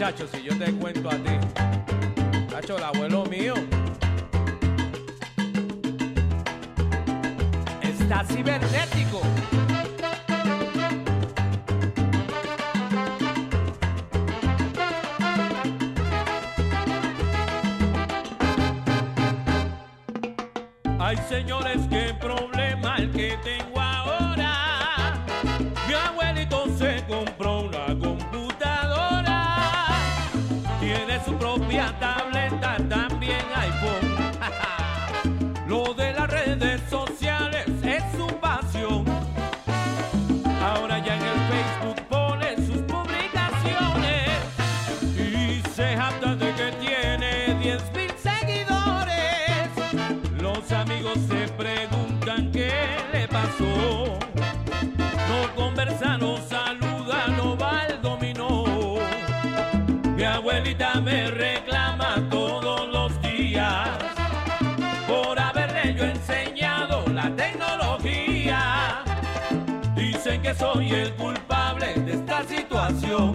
Chacho, si yo te cuento a ti, Chacho, el abuelo mío. Está cibernético. Hay señores, qué problema el que tengo. había tableta, también iPhone. Lo de las redes sociales es su pasión. Ahora ya en el Facebook pone sus publicaciones y se jacta de que tiene 10 mil seguidores. Los amigos se preguntan qué le pasó. No conversan, no saben. Mi abuelita me reclama todos los días por haberle yo enseñado la tecnología. Dicen que soy el culpable de esta situación.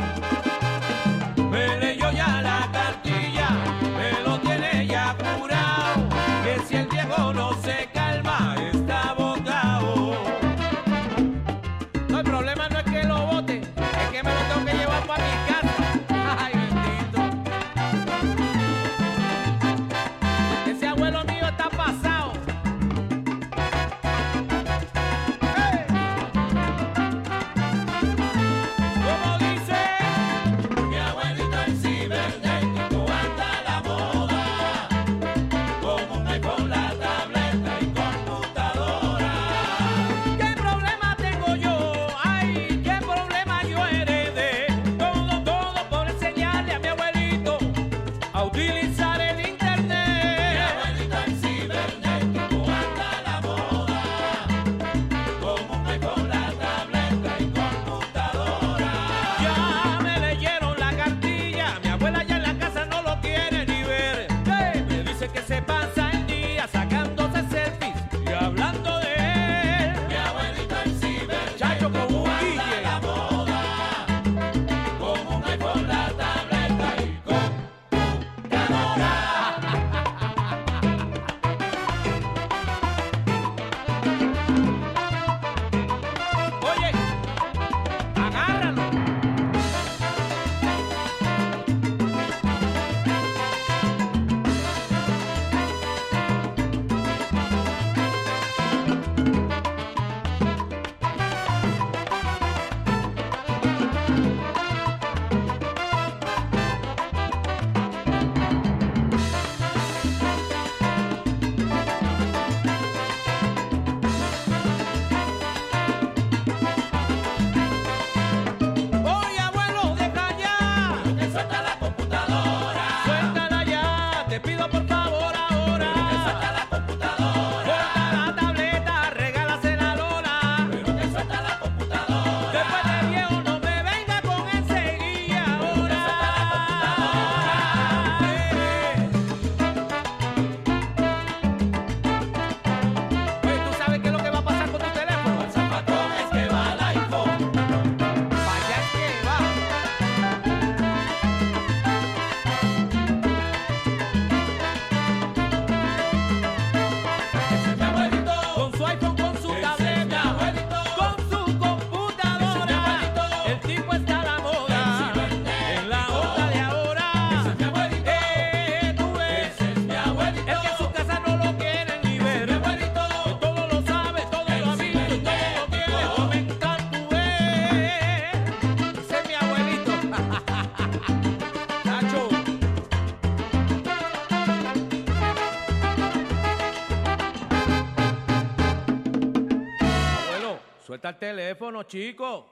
está el teléfono, chico?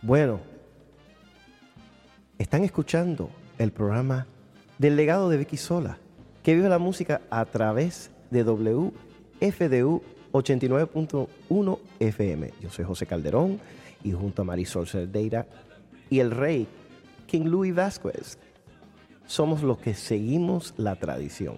Bueno, están escuchando el programa del legado de Vicky Sola, que vive la música a través de WFDU 89.1 FM. Yo soy José Calderón y junto a Marisol Cerdeira y el rey King Louis Vázquez somos los que seguimos la tradición.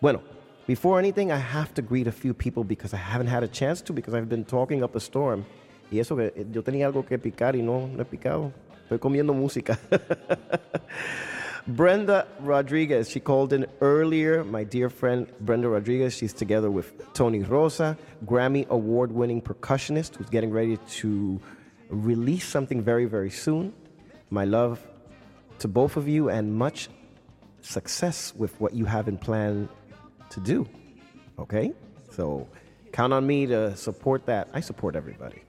Bueno, Before anything, I have to greet a few people because I haven't had a chance to because I've been talking up a storm. Y eso que eh, yo tenía algo que picar y no, no he picado. Estoy comiendo música. Brenda Rodriguez, she called in earlier. My dear friend Brenda Rodriguez, she's together with Tony Rosa, Grammy award winning percussionist who's getting ready to release something very, very soon. My love to both of you and much success with what you have in plan to do. Okay? So count on me to support that. I support everybody.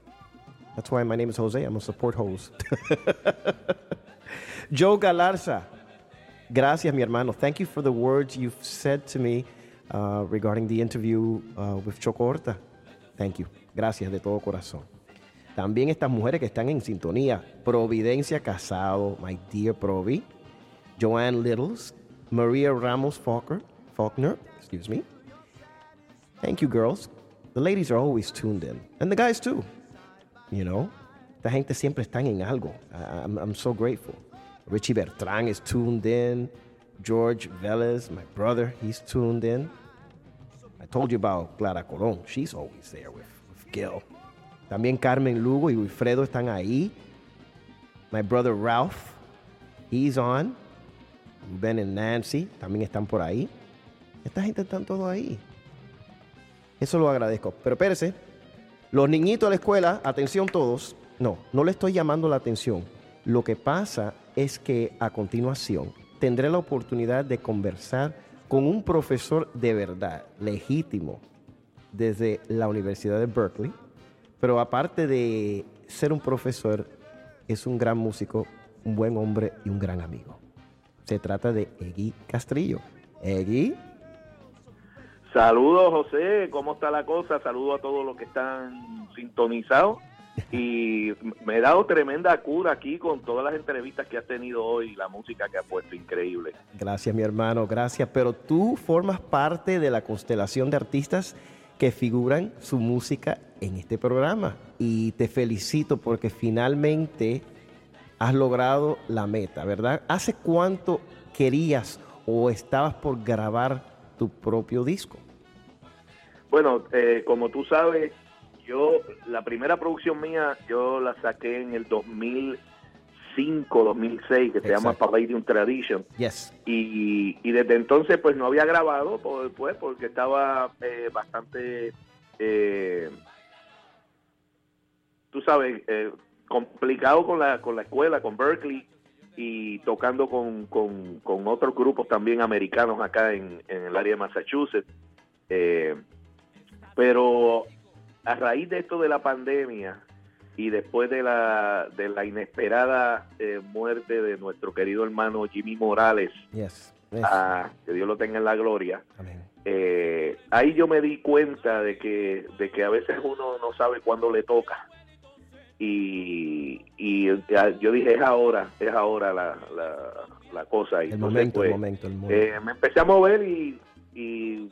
That's why my name is Jose. I'm a support host. Joe Galarza. Gracias, mi hermano. Thank you for the words you've said to me uh, regarding the interview uh, with Chocorta. Thank you. Gracias de todo corazón. También estas mujeres que están en sintonía. Providencia Casado, my dear Provi. Joanne Littles. Maria Ramos Faulkner. Faulkner, excuse me. Thank you, girls. The ladies are always tuned in. And the guys, too. You know? La gente siempre están en algo. I- I'm, I'm so grateful. Richie Bertrand is tuned in. George Velez, my brother, he's tuned in. I told you about Clara Colón. She's always there with, with Gil. También Carmen Lugo y Wilfredo están ahí. My brother Ralph, he's on. Ben and Nancy también están por ahí. Esta gente están todos ahí. Eso lo agradezco. Pero espérese, los niñitos de la escuela, atención todos. No, no le estoy llamando la atención. Lo que pasa es que a continuación tendré la oportunidad de conversar con un profesor de verdad, legítimo, desde la Universidad de Berkeley. Pero aparte de ser un profesor, es un gran músico, un buen hombre y un gran amigo. Se trata de Egui Castrillo. Egui, Saludos, José. ¿Cómo está la cosa? Saludos a todos los que están sintonizados. Y me he dado tremenda cura aquí con todas las entrevistas que has tenido hoy, la música que has puesto, increíble. Gracias, mi hermano, gracias. Pero tú formas parte de la constelación de artistas que figuran su música en este programa. Y te felicito porque finalmente has logrado la meta, ¿verdad? ¿Hace cuánto querías o estabas por grabar tu propio disco? Bueno, eh, como tú sabes, yo, la primera producción mía, yo la saqué en el 2005, 2006, que se llama Exacto. Palladium Tradition. Yes. y, y desde entonces pues no había grabado por- pues porque estaba eh, bastante eh, tú sabes eh, complicado con la con la escuela con Berkeley y tocando con, con, con otros grupos también americanos acá en, en el área de Massachusetts Eh, pero a raíz de esto de la pandemia y después de la, de la inesperada eh, muerte de nuestro querido hermano Jimmy Morales, Yes. yes. que Dios lo tenga en la gloria, eh, ahí yo me di cuenta de que, de que a veces uno no sabe cuándo le toca. Y, y yo dije, es ahora, es ahora la, la, la cosa. Y El entonces, momento, el pues, momento, el momento. eh, me empecé a mover y, y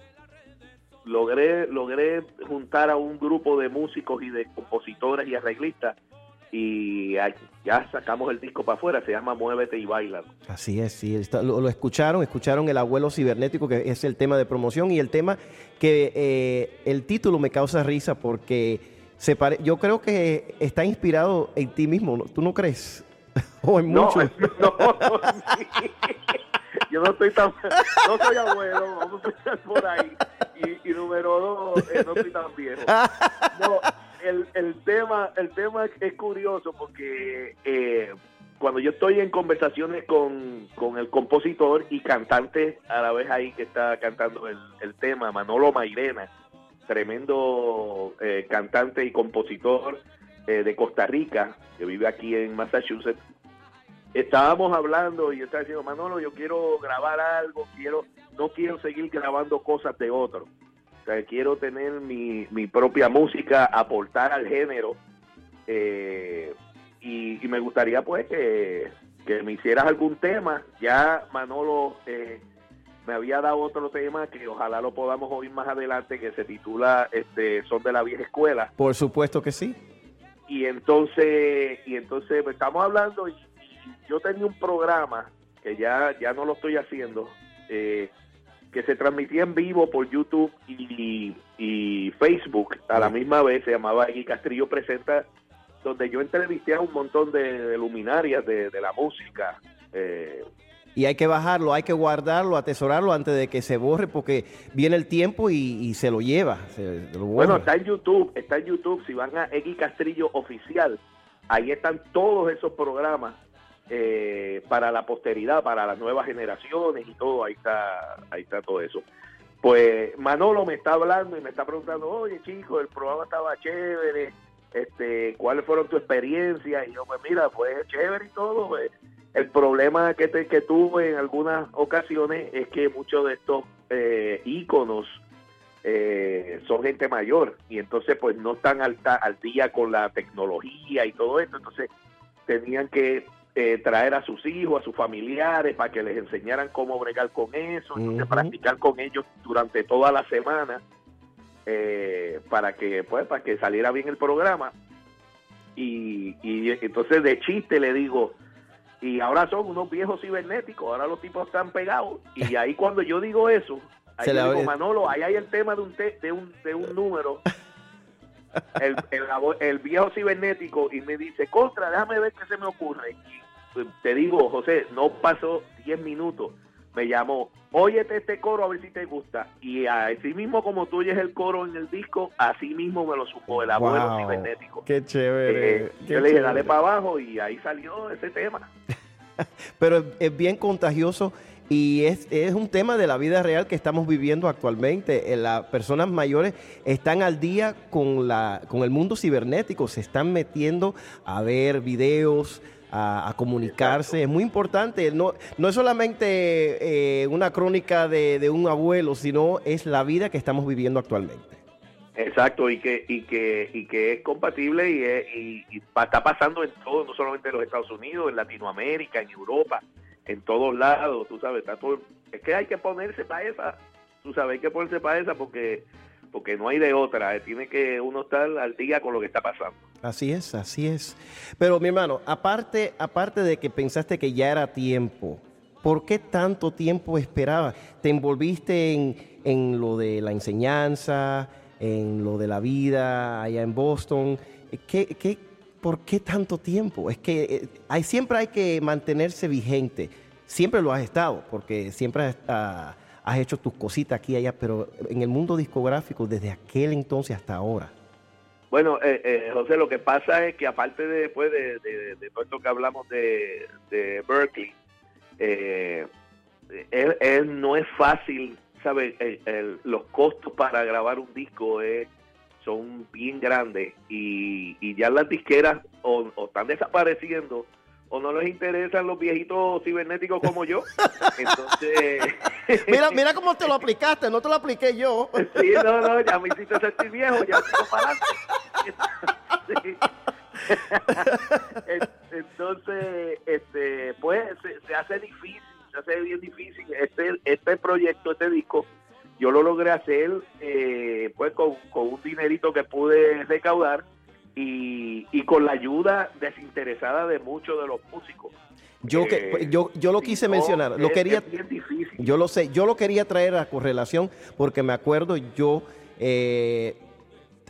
logré logré juntar a un grupo de músicos y de compositores y arreglistas y ya sacamos el disco para afuera, se llama Muévete y Baila. Así es, sí. lo, lo escucharon, escucharon el abuelo cibernético, que es el tema de promoción, y el tema que eh, el título me causa risa porque se pare- yo creo que está inspirado en ti mismo. ¿tú no crees? o en No, muchos. no, yo no estoy tan, no soy abuelo, vamos a empezar por ahí. Y, y número dos, eh, no soy tan viejo. No, el, el tema, el tema es curioso porque eh, cuando yo estoy en conversaciones con, con el compositor y cantante a la vez ahí que está cantando el, el tema, Manolo Mairena, tremendo eh, cantante y compositor eh, de Costa Rica, que vive aquí en Massachusetts, estábamos hablando y estaba diciendo, Manolo, yo quiero grabar algo, quiero, no quiero seguir grabando cosas de otros. O sea, quiero tener mi, mi propia música, aportar al género. eh, y, y me gustaría pues que, que me hicieras algún tema. Ya Manolo eh, me había dado otro tema que ojalá lo podamos oír más adelante, que se titula este Son de la vieja escuela Por supuesto que sí. y entonces y entonces pues, estamos hablando y, y yo tenía un programa que ya ya no lo estoy haciendo eh, que se transmitía en vivo por YouTube y, y Facebook a la misma vez se llamaba Egui Castrillo presenta donde yo entrevisté a un montón de, luminarias de, la música. Eh, y hay que bajarlo, hay que guardarlo, atesorarlo antes de que se borre porque viene el tiempo y, se lo lleva. bueno, está en YouTube, está en YouTube, si van a X Castrillo Oficial, ahí están todos esos programas eh, para la posteridad, para las nuevas generaciones y todo, ahí está, ahí está todo eso. Pues Manolo me está hablando y me está preguntando, oye chico, el programa estaba chévere, este, ¿cuáles fueron tus experiencias? Y yo, pues mira, fue chévere y todo, pues, el problema que, que tuve en algunas ocasiones es que muchos de estos eh, íconos eh, son gente mayor y entonces pues no están al, al día con la tecnología y todo esto, entonces tenían que eh, traer a sus hijos, a sus familiares para que les enseñaran cómo bregar con eso, practicar con ellos durante toda la semana eh, para que pues para que saliera bien el programa. Y, y entonces de chiste le digo y ahora son unos viejos cibernéticos, ahora los tipos están pegados. Y ahí cuando yo digo eso, ahí digo, Manolo, ahí hay el tema de un, de un, de un número, el, el, viejo cibernético, y me dice, contra, déjame ver qué se me ocurre. Y pues, te digo, José, no pasó 10 minutos. Me llamó, óyete este coro a ver si te gusta. Y así mismo como tú oyes el coro en el disco, así mismo me lo supo el abuelo cibernético. Qué chévere. Eh, yo le dije, dale para abajo y ahí salió ese tema. Pero es bien contagioso y es, es, un tema de la vida real que estamos viviendo actualmente. Eh, las personas mayores están al día con, la, con el mundo cibernético, se están metiendo a ver videos, a, comunicarse. Es muy importante. No, no es solamente eh, una crónica de, un abuelo, sino es la vida que estamos viviendo actualmente. Exacto, y que, y que, y que es compatible y, y, está pasando en todo, no solamente en los Estados Unidos, en Latinoamérica, en Europa, en todos lados, tú sabes, está todo, es que hay que ponerse para esa, tú sabes, hay que ponerse para esa porque porque no hay de otra, eh, tiene que uno estar al día con lo que está pasando. Así es, así es. Pero mi hermano, aparte, aparte de que pensaste que ya era tiempo, ¿por qué tanto tiempo esperabas? ¿Te envolviste en, en lo de la enseñanza, en lo de la vida allá en Boston? ¿Qué, qué, por qué tanto tiempo? Es que eh, hay, siempre hay que mantenerse vigente. Siempre lo has estado, porque siempre has, ah, has hecho tus cositas aquí y allá, pero en el mundo discográfico, desde aquel entonces hasta ahora. Bueno, eh, eh, José, lo que pasa es que aparte de, después de, todo esto que hablamos de, Berkeley, eh, no es fácil, ¿sabes? los costos para grabar un disco son bien grandes y, ya las disqueras o están desapareciendo o no les interesan los viejitos cibernéticos como yo. Entonces. mira, mira cómo te lo aplicaste, no te lo apliqué yo. sí, no, no, ya me hiciste sentir viejo, ya sigo para adelante. Entonces, este, pues se, hace difícil, se hace bien difícil. Este, este proyecto, este disco, yo lo logré hacer eh, pues con, con un dinerito que pude recaudar y, y con la ayuda desinteresada de muchos de los músicos. Yo, que, pues, yo, yo lo quise mencionar, lo quería, yo lo sé, yo lo quería traer a correlación porque me acuerdo, yo eh,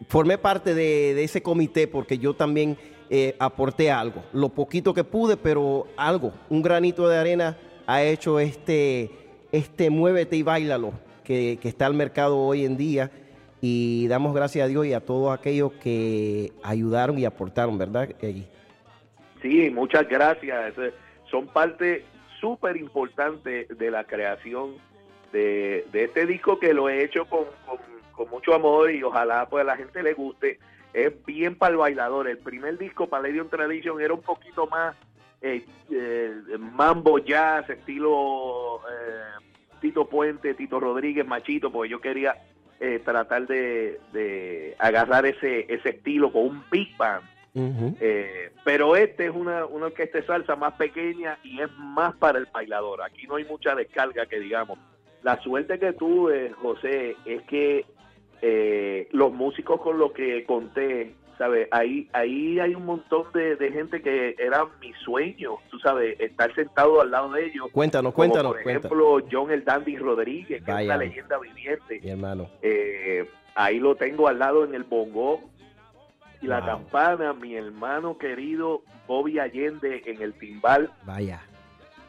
formé parte de, ese comité porque yo también eh, aporté algo, lo poquito que pude, pero algo, un granito de arena ha hecho este, este muévete y bailalo que, que está al mercado hoy en día y damos gracias a Dios y a todos aquellos que ayudaron y aportaron, ¿verdad? Sí, muchas gracias. Son parte súper importante de la creación de, este disco que lo he hecho con, mucho amor y ojalá pues a la gente le guste. Es bien para el bailador. El primer disco, Palladium Tradition, era un poquito más eh, eh, mambo jazz, estilo eh, Tito Puente, Tito Rodríguez, Machito, porque yo quería eh, tratar de, agarrar ese, ese estilo con un big band. Pero este es una, una orquesta de salsa más pequeña y es más para el bailador. Aquí no hay mucha descarga que digamos. La suerte que tuve, José, es que eh, los músicos con los que conté ¿sabes? Ahí, ahí hay un montón de, gente que era mi sueño, tú sabes, estar sentado al lado de ellos. Cuéntanos, cuéntanos. Por ejemplo, John el Dandy Rodríguez, que es una leyenda viviente. Mi hermano. Eh, ahí lo tengo al lado en el bongo. y la campana, mi hermano querido Bobby Allende en el timbal. Vaya.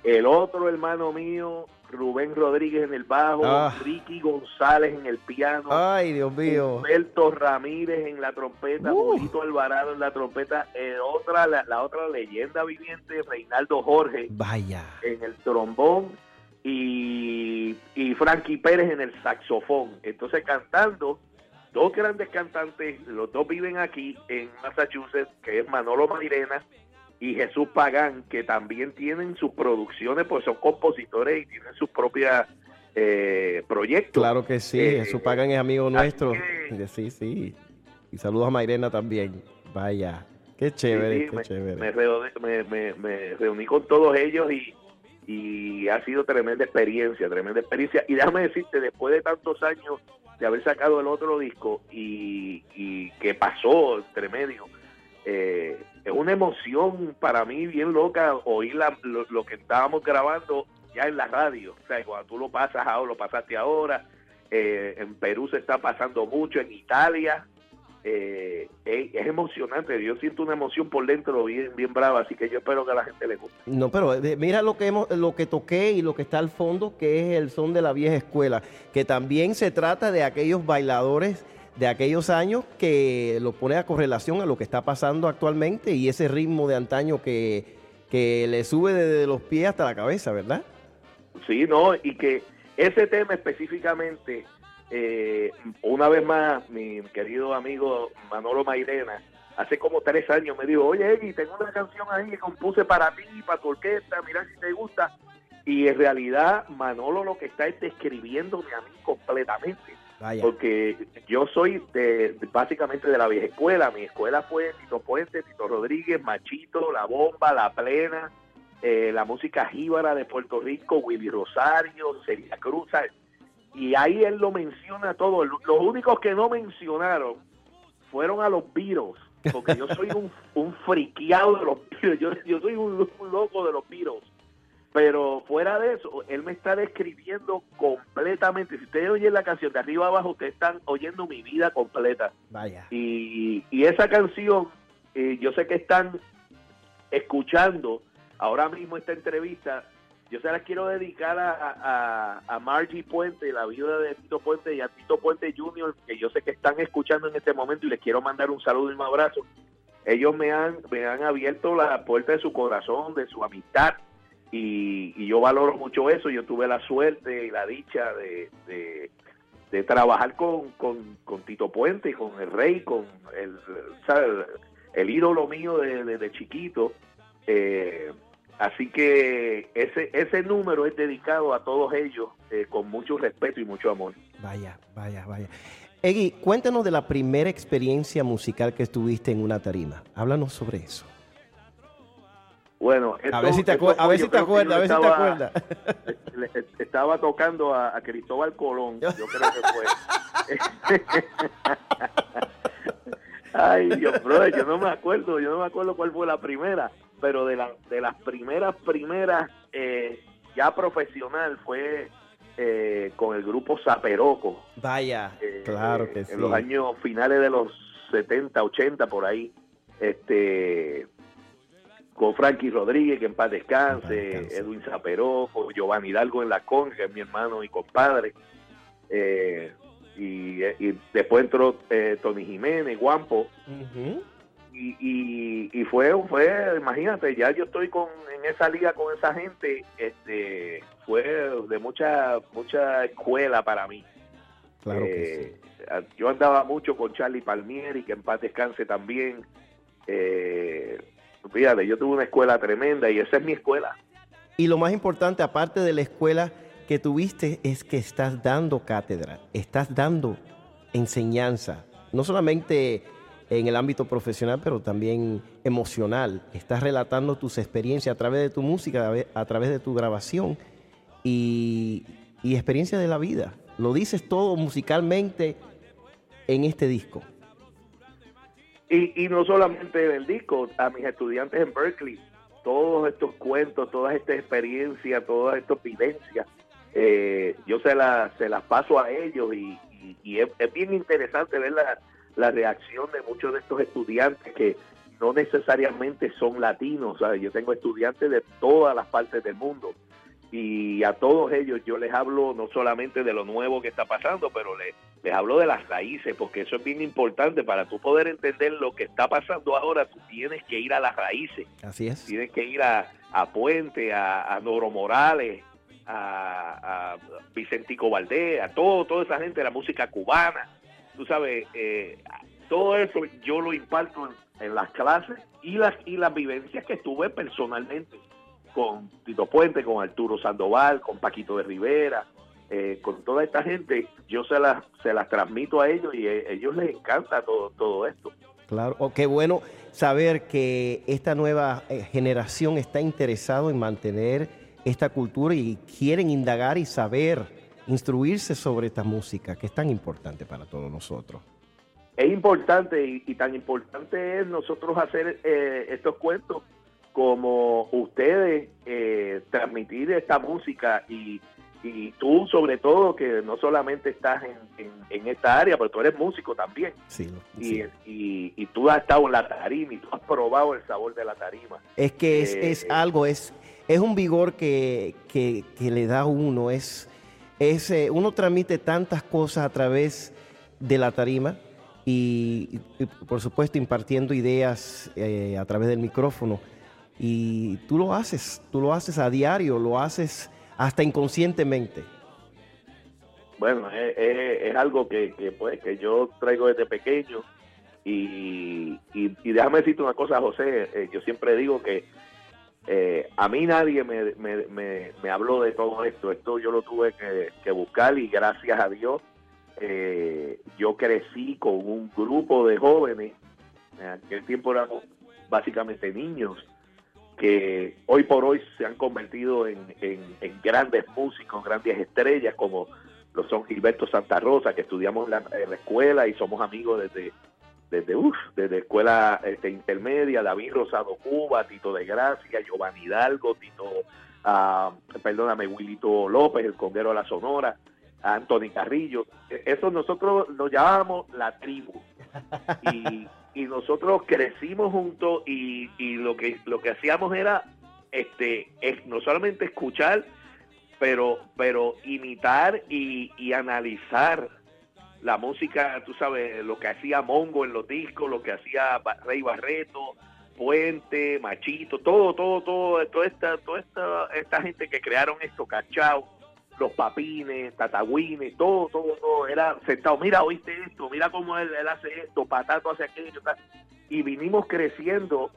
El otro hermano mío, Rubén Rodríguez en el bajo, Ah. Ricky González en el piano. Ay, Dios mío. Humberto Ramírez en la trompeta, Uh. Julito Alvarado en la trompeta, eh, otra, la, la otra leyenda viviente, Reinaldo Jorge Vaya. en el trombón y, y Frankie Pérez en el saxofón. Entonces cantando, dos grandes cantantes, los dos viven aquí en Massachusetts, que es Manolo Mairena y Jesús Pagán, que también tienen sus producciones, pues son compositores y tienen sus propias eh, proyectos. Claro que sí, Eh, Jesús Pagan es amigo nuestro. que- Sí, sí. Y saludos a Mairena también. Vaya. Qué chévere, Sí, sí, qué me, chévere. me reuní, me- me- me reuní con todos ellos y, y ha sido tremenda experiencia, tremenda experiencia. Y déjame decirte, después de tantos años de haber sacado el otro disco y, y que pasó entre medio, eh, es una emoción para mí bien loca oír la- lo, lo que estábamos grabando ya en la radio. O sea, cuando tú lo pasas ahora, lo pasaste ahora. eh, en Perú se está pasando mucho, en Italia eh, es, emocionante. Yo siento una emoción por dentro bien, bien brava, así que yo espero que a la gente le guste. No, pero eh, mira lo que hemos, lo que toqué y lo que está al fondo, que es el son de la vieja escuela, que también se trata de aquellos bailadores de aquellos años que lo pone a correlación a lo que está pasando actualmente y ese ritmo de antaño que, que le sube desde los pies hasta la cabeza, ¿verdad? Sí, no, y que ese tema específicamente, eh, una vez más, mi querido amigo Manolo Mairena, hace como tres años me dijo, oye, Eggy, tengo una canción ahí que compuse para ti, para tu orquesta, mira si te gusta. Y en realidad Manolo lo que está es describiéndome a mí completamente. Porque yo soy de, básicamente de la vieja escuela. Mi escuela fue Tito Puente, Tito Rodríguez, Machito, La Bomba, La Plena, eh, la música jíbara de Puerto Rico, Willy Rosario, Celia Cruz. Y ahí él lo menciona todo. Los únicos que no mencionaron fueron a los Beatles, porque yo soy un, un friqueado de los Beatles. Yo, soy un, un loco de los Beatles. Pero fuera de eso, él me está describiendo completamente. Si ustedes oyen la canción de arriba abajo, ustedes están oyendo mi vida completa. Vaya. Y, y esa canción, eh, yo sé que están escuchando ahora mismo esta entrevista. Yo se la quiero dedicar a, a, a Margie Puente, la viuda de Tito Puente, y a Tito Puente Jr., que yo sé que están escuchando en este momento y les quiero mandar un saludo y un abrazo. Ellos me han, me han abierto la puerta de su corazón, de su amistad, y, y yo valoro mucho eso. Yo tuve la suerte y la dicha de, de, trabajar con, con, con Tito Puente, con el rey, con el, el ídolo mío de, de- chiquito. Eh, así que ese, ese número es dedicado a todos ellos eh, con mucho respeto y mucho amor. Vaya, vaya, vaya. Egui, cuéntanos de la primera experiencia musical que estuviste en una tarima. Háblanos sobre eso. Bueno, A ver si te, a ver si acuerdas, a ver si te estaba- acuerdas. estaba tocando a, a Cristóbal Colón, yo creo que fue. Ay, Dios, brother, yo no me acuerdo, yo no me acuerdo cuál fue la primera, pero de, la, de las primeras, primeras, eh, ya profesional fue eh, con el grupo Zaperoco. Vaya, eh, claro que en sí. los años finales de los 70, 80, por ahí, este con Frankie Rodríguez, que en paz descanse, En paz descanse. Edwin Zaperoco, Giovanni Hidalgo en la con, que es mi hermano y compadre. Eh, y, y después entró eh, Tony Jiménez, Guampo, y, y, y fue, fue, imagínate, ya yo estoy con en esa liga con esa gente, este fue de mucha mucha escuela para mí. Claro que Eh, Yo andaba mucho con Charlie Palmieri, que en paz descanse también. Eh, fíjate, yo tuve una escuela tremenda y esa es mi escuela. Y lo más importante, aparte de la escuela que tuviste, es que estás dando cátedra, estás dando enseñanza, no solamente en el ámbito profesional, pero también emocional. Estás relatando tus experiencias a través de tu música, a través de tu grabación y, y experiencia de la vida. Lo dices todo musicalmente en este disco. Y, y no solamente en el disco, a mis estudiantes en Berkeley, todos estos cuentos, todas estas experiencias, todas estas vivencias, eh, yo se las se las paso a ellos y, es, bien interesante ver la, la reacción de muchos de estos estudiantes que no necesariamente son latinos, yo tengo estudiantes de todas las partes del mundo y a todos ellos yo les hablo no solamente de lo nuevo que está pasando, pero les, les hablo de las raíces, porque eso es bien importante para tú poder entender lo que está pasando ahora, tú tienes que ir a las raíces. Así es. Tienes que ir a, a Puente, a, a Noro Morales, a, a, Vicentico Valdés, a todo, toda esa gente de la música cubana. Tú sabes, eh, todo eso yo lo imparto en, en, las clases y las, y las vivencias que tuve personalmente con Tito Puente, con Arturo Sandoval, con Paquito de Rivera, eh, con toda esta gente, yo se las, se las transmito a ellos y a ellos les encanta todo, todo esto. Claro, oh, qué bueno saber que esta nueva eh, generación está interesado en mantener esta cultura y quieren indagar y saber, instruirse sobre esta música que es tan importante para todos nosotros. Es importante y, y tan importante es nosotros hacer eh, estos cuentos como ustedes eh, transmitir esta música y, y, tú sobre todo que no solamente estás en, en, esta área, pero tú eres músico también. Sí, y, y, y, tú has estado en la tarima y tú has probado el sabor de la tarima. Es que es, eh, es algo, es, es un vigor que, que, que le da uno, es, es eh, uno transmite tantas cosas a través de la tarima y, por supuesto impartiendo ideas a través del micrófono y tú lo haces, tú lo haces a diario, lo haces hasta inconscientemente. Bueno, es, algo que, pues, que yo traigo desde pequeño. Y, y, déjame decirte una cosa, José, eh, yo siempre digo que eh, a mí nadie me, me, me, habló de todo esto, esto yo lo tuve que, que buscar y gracias a Dios eh, yo crecí con un grupo de jóvenes, en aquel tiempo éramos básicamente niños, que hoy por hoy se han convertido en, en, grandes músicos, grandes estrellas, como lo son Gilberto Santa Rosa, que estudiamos en la, escuela y somos amigos desde desde uf, desde escuela este, intermedia, David Rosado Cuba, Tito de Gracia, Giovanni Hidalgo, Tito, uh, perdóname, Wilito López, el Conguero de la Sonora, Anthony Carrillo. E, eso nosotros nos llamábamos la tribu. Y y nosotros crecimos juntos y, y, lo que lo que hacíamos era este es no solamente escuchar pero pero imitar y, y, analizar la música tú sabes lo que hacía Mongo en los discos lo que hacía Rey Barreto Puente Machito todo todo todo toda esta toda esta esta gente que crearon esto Cachao los papines, tatagüines, todo, todo, todo, era sentado, mira, oíste esto, mira cómo él, hace esto, patato hace aquello, y vinimos creciendo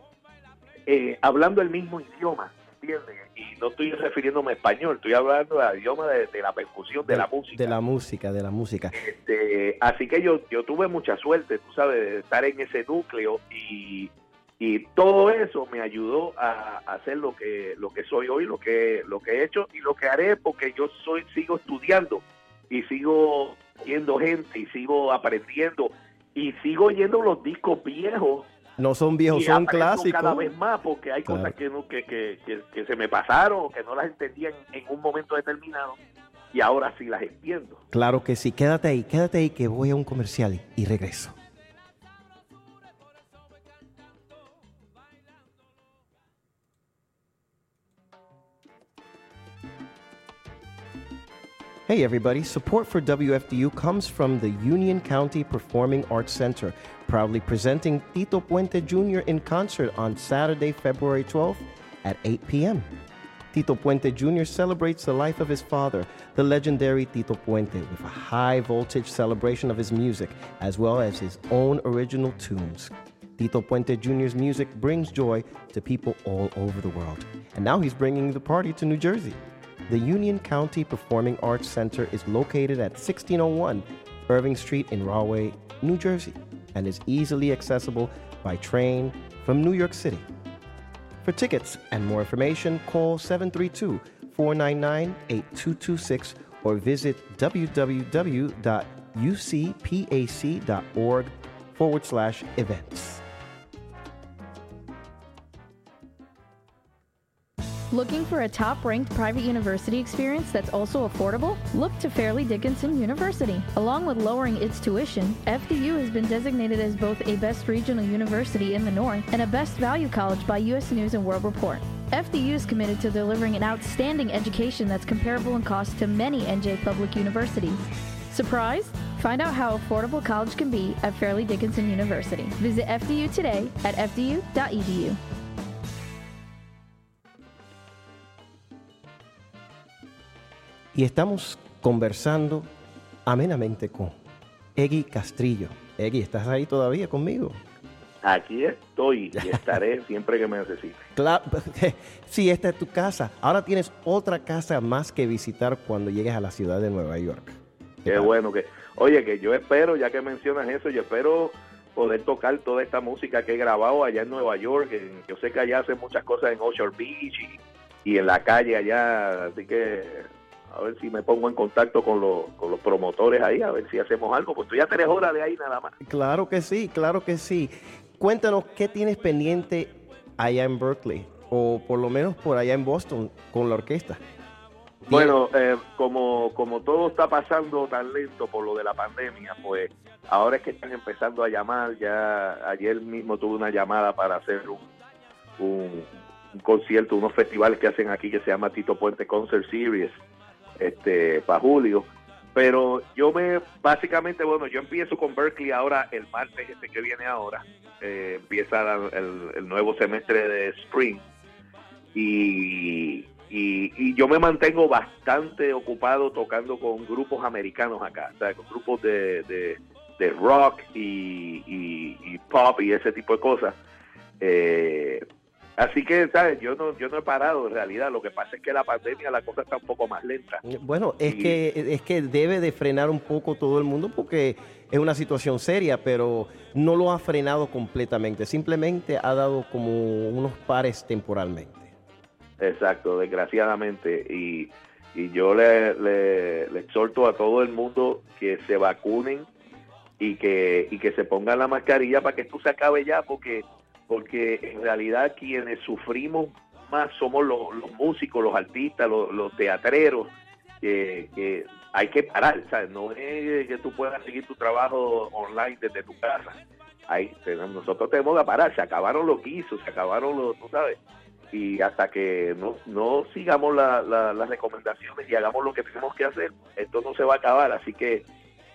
eh, hablando el mismo idioma, ¿entiendes? Y no estoy refiriéndome a español, estoy hablando del idioma de, la percusión, de, la música. De la música, de la música. Este, así que yo, yo tuve mucha suerte, tú sabes, de estar en ese núcleo y y todo eso me ayudó a, hacer lo que lo que soy hoy lo que lo que he hecho y lo que haré porque yo soy sigo estudiando y sigo yendo gente y sigo aprendiendo y sigo yendo los discos viejos. No son viejos son clásicos cada vez más porque hay cosas que, no, que, que, que, se me pasaron que no las entendía en, un momento determinado y ahora sí las entiendo. Claro que sí. Quédate ahí quédate ahí que voy a un comercial y regreso Hey everybody, support for WFDU comes from the Union County Performing Arts Center, proudly presenting Tito Puente Jr. in concert on Saturday, February 12th at 8 p.m. Tito Puente Jr. celebrates the life of his father, the legendary Tito Puente, with a high voltage celebration of his music, as well as his own original tunes. Tito Puente Jr.'s music brings joy to people all over the world. And now he's bringing the party to New Jersey. The Union County Performing Arts Center is located at 1601 Irving Street in Rahway, New Jersey, and is easily accessible by train from New York City. For tickets and more information, call 732 499 8226 or visit www.ucpac.org forward slash events. Looking for a top ranked private university experience that's also affordable? Look to Fairleigh Dickinson University. Along with lowering its tuition, FDU has been designated as both a best regional university in the North and a best value college by U.S. News and World Report. FDU is committed to delivering an outstanding education that's comparable in cost to many NJ public universities. Surprised? Find out how affordable college can be at Fairleigh Dickinson University. Visit FDU today at fdu.edu. Y estamos conversando amenamente con Eggy Castrillo. Eggy, ¿estás ahí todavía conmigo? Aquí estoy y estaré siempre que me necesite. Claro, sí, esta es tu casa. Ahora tienes otra casa más que visitar cuando llegues a la ciudad de Nueva York. Qué bueno que, oye, que yo espero, ya que mencionas eso, yo espero poder tocar toda esta música que he grabado allá en Nueva York. En- yo sé que allá hacen muchas cosas en Ocean Beach y, y en la calle allá, así que a ver si me pongo en contacto con los, con los promotores ahí, a ver si hacemos algo, pues tú ya tres horas de ahí nada más. Claro que sí, claro que sí. Cuéntanos, ¿qué tienes pendiente allá en Berkeley? O por lo menos por allá en Boston con la orquesta. Bueno, eh, como, como todo está pasando tan lento por lo de la pandemia, pues ahora es que están empezando a llamar. Ya ayer mismo tuve una llamada para hacer un, un, un concierto, unos festivales que hacen aquí que se llama Tito Puente Concert Series este, para julio. Pero yo me, básicamente, bueno, yo empiezo con Berkeley ahora el martes este que viene ahora. Eh, empieza el, el nuevo semestre de Spring. Y, y, y yo me mantengo bastante ocupado tocando con grupos americanos acá, o sea, con grupos de, de, de rock y, y- y pop y ese tipo de cosas. Eh, así que, ¿sabes? Yo no, yo no he parado en realidad. Lo que pasa es que la pandemia la cosa está un poco más lenta. Bueno, es que es que debe de frenar un poco todo el mundo porque es una situación seria, pero no lo ha frenado completamente. Simplemente ha dado como unos pares temporalmente. Exacto, desgraciadamente. Y, y yo le, le, le exhorto a todo el mundo que se vacunen y que, y que se pongan la mascarilla para que esto se acabe ya, porque, porque en realidad quienes sufrimos más somos los, los músicos, los artistas, los, teatreros, que, que hay que parar, ¿sabes? No es que tú puedas seguir tu trabajo online desde tu casa. Ahí, nosotros tenemos que parar, se acabaron los guisos, se acabaron los, tú sabes, y hasta que no, no sigamos la- la- las recomendaciones y hagamos lo que tenemos que hacer, esto no se va a acabar, así que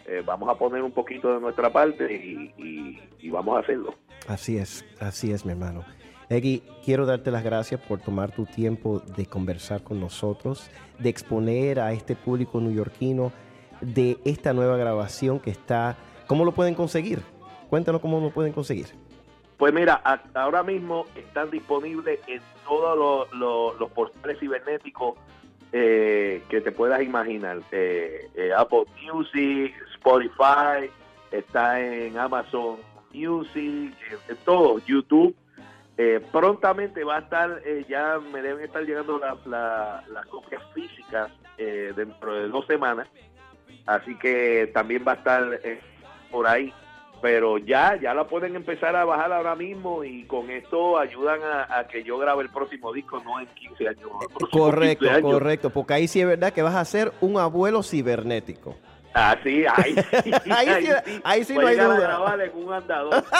eh, vamos a poner un poquito de nuestra parte y vamos a hacerlo. Así es, así es, mi hermano. Eggy, quiero darte las gracias por tomar tu tiempo de conversar con nosotros, de exponer a este público neoyorquino de esta nueva grabación que está. ¿Cómo lo pueden conseguir? Cuéntanos cómo lo pueden conseguir. Pues mira, ahora mismo están disponibles en todos los, los- los portales cibernéticos eh, que te puedas imaginar. Eh, eh, Apple Music, Spotify, está en Amazon Music, en todo, YouTube. Eh, prontamente va a estar, eh, ya me deben estar llegando la- la- las copias físicas eh, dentro de dos semanas. Así que también va a estar eh, por ahí pero ya ya la pueden empezar a bajar ahora mismo y con esto ayudan a, a que yo grabe el próximo disco no en 15 años Correcto, 15 años. correcto, porque ahí sí es verdad que vas a ser un abuelo cibernético. Ah sí ahí sí Ahí sí- ahí sí no hay duda. un andador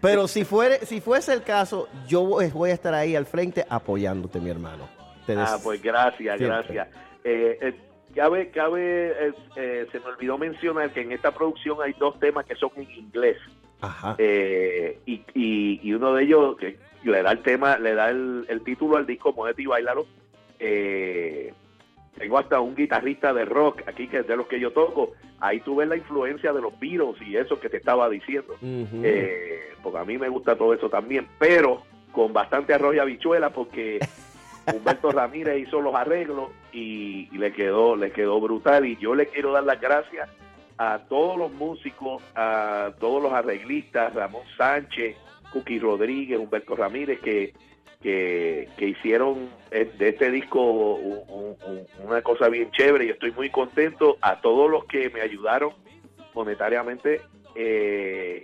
Pero si fuere, si fuese el caso, yo voy voy a estar ahí al frente apoyándote, mi hermano. Te des- ah pues gracias Siempre. gracias eh, eh, cabe cabe eh, eh, se me olvidó mencionar que en esta producción hay dos temas que son en inglés Ajá. Eh, y, y, y uno de ellos que le da el tema, le da el, el título al disco Muévete y Bailalo. Eh, tengo hasta un guitarrista de rock aquí que es de los que yo toco. Ahí tú ves la influencia de los Beatles y eso que te estaba diciendo. Eh, porque a mí me gusta todo eso también, pero con bastante arroz y habichuela porque Humberto Ramírez hizo los arreglos y, y le quedó le quedó brutal y yo le quiero dar las gracias a todos los músicos, a todos los arreglistas, Ramón Sánchez, Cookie Rodríguez, Humberto Ramírez, que, que, que hicieron eh, de este disco un- un- un- una cosa bien chévere y estoy muy contento. A todos los que me ayudaron monetariamente, eh,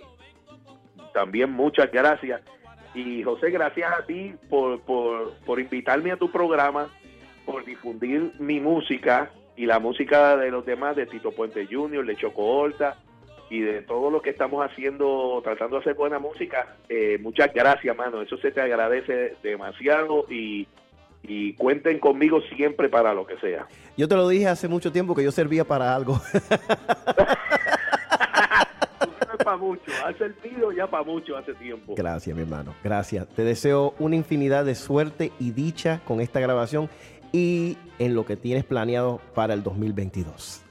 también muchas gracias. Y José, gracias a ti por, por, por invitarme a tu programa, por difundir mi música y la música de los demás, de Tito Puente Jr., de Choco Horta y de todo lo que estamos haciendo, tratando de hacer buena música. Eh, muchas gracias, mano. Eso se te agradece demasiado y, y cuenten conmigo siempre para lo que sea. Yo te lo dije hace mucho tiempo que yo servía para algo. para mucho, ha servido ya para mucho hace tiempo. Gracias, mi hermano. Gracias. Te deseo una infinidad de suerte y dicha con esta grabación y en lo que tienes planeado para el 2022.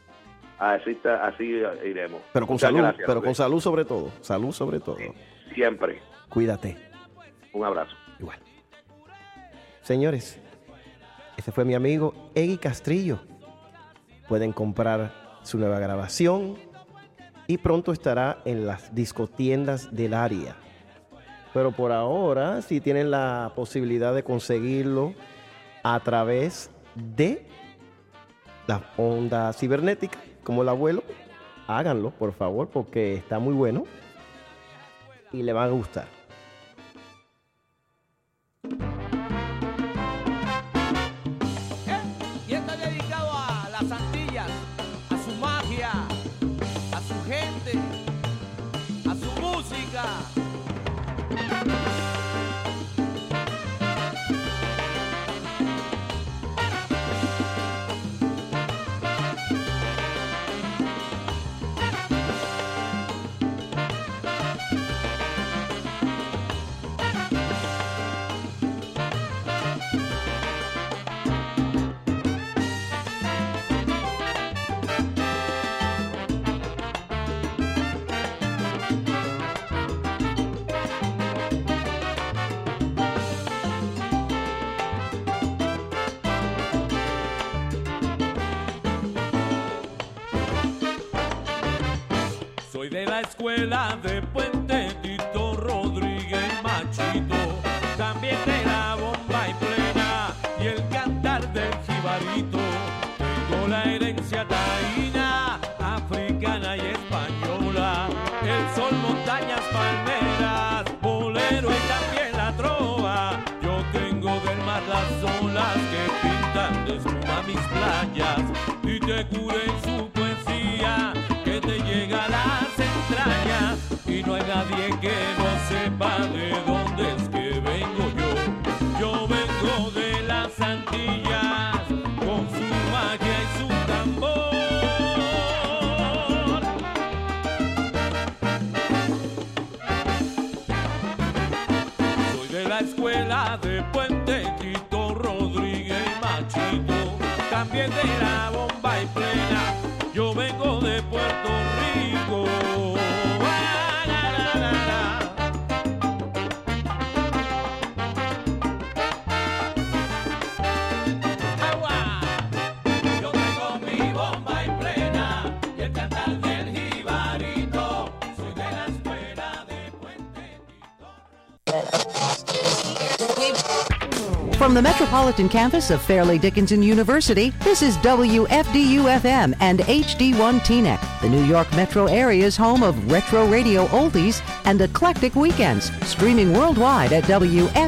Así, está, así iremos. Pero con salud, pero con salud sobre todo. Salud sobre todo. siempre. Cuídate. Un abrazo. Igual. Señores, este fue mi amigo Eggy Castrillo. Pueden comprar su nueva grabación y pronto estará en las discotiendas del área. Pero por ahora, si tienen la posibilidad de conseguirlo a través de la onda cibernética, como el abuelo, háganlo, por favor, porque está muy bueno y le va a gustar. La escuela de Puente Tito Rodríguez Machito, también de la bomba y plena y el cantar del jibarito. Tengo la herencia taína, africana y española, el sol, montañas, palmeras, bolero y también la trova. Yo tengo del mar las olas que pintan de espuma mis playas no hay nadie que no sepa de dónde es que vengo yo. Yo vengo de las Antillas con su magia y su tambor. Soy de la escuela de Puente Tito Rodríguez Machito, también de la From the metropolitan campus of Fairleigh Dickinson University, this is WFDU FM and HD1 TNEC, the New York metro area's home of retro radio oldies and eclectic weekends, streaming worldwide at WFDU.FM.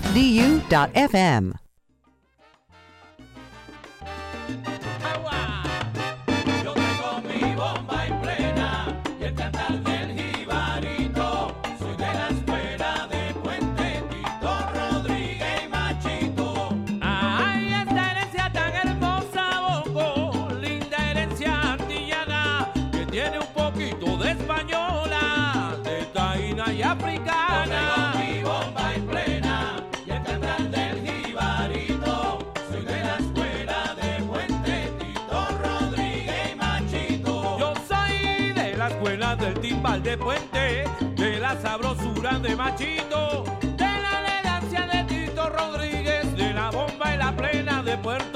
la sabrosura de Machito, de la elegancia de Tito Rodríguez, de la bomba y la plena de Puerto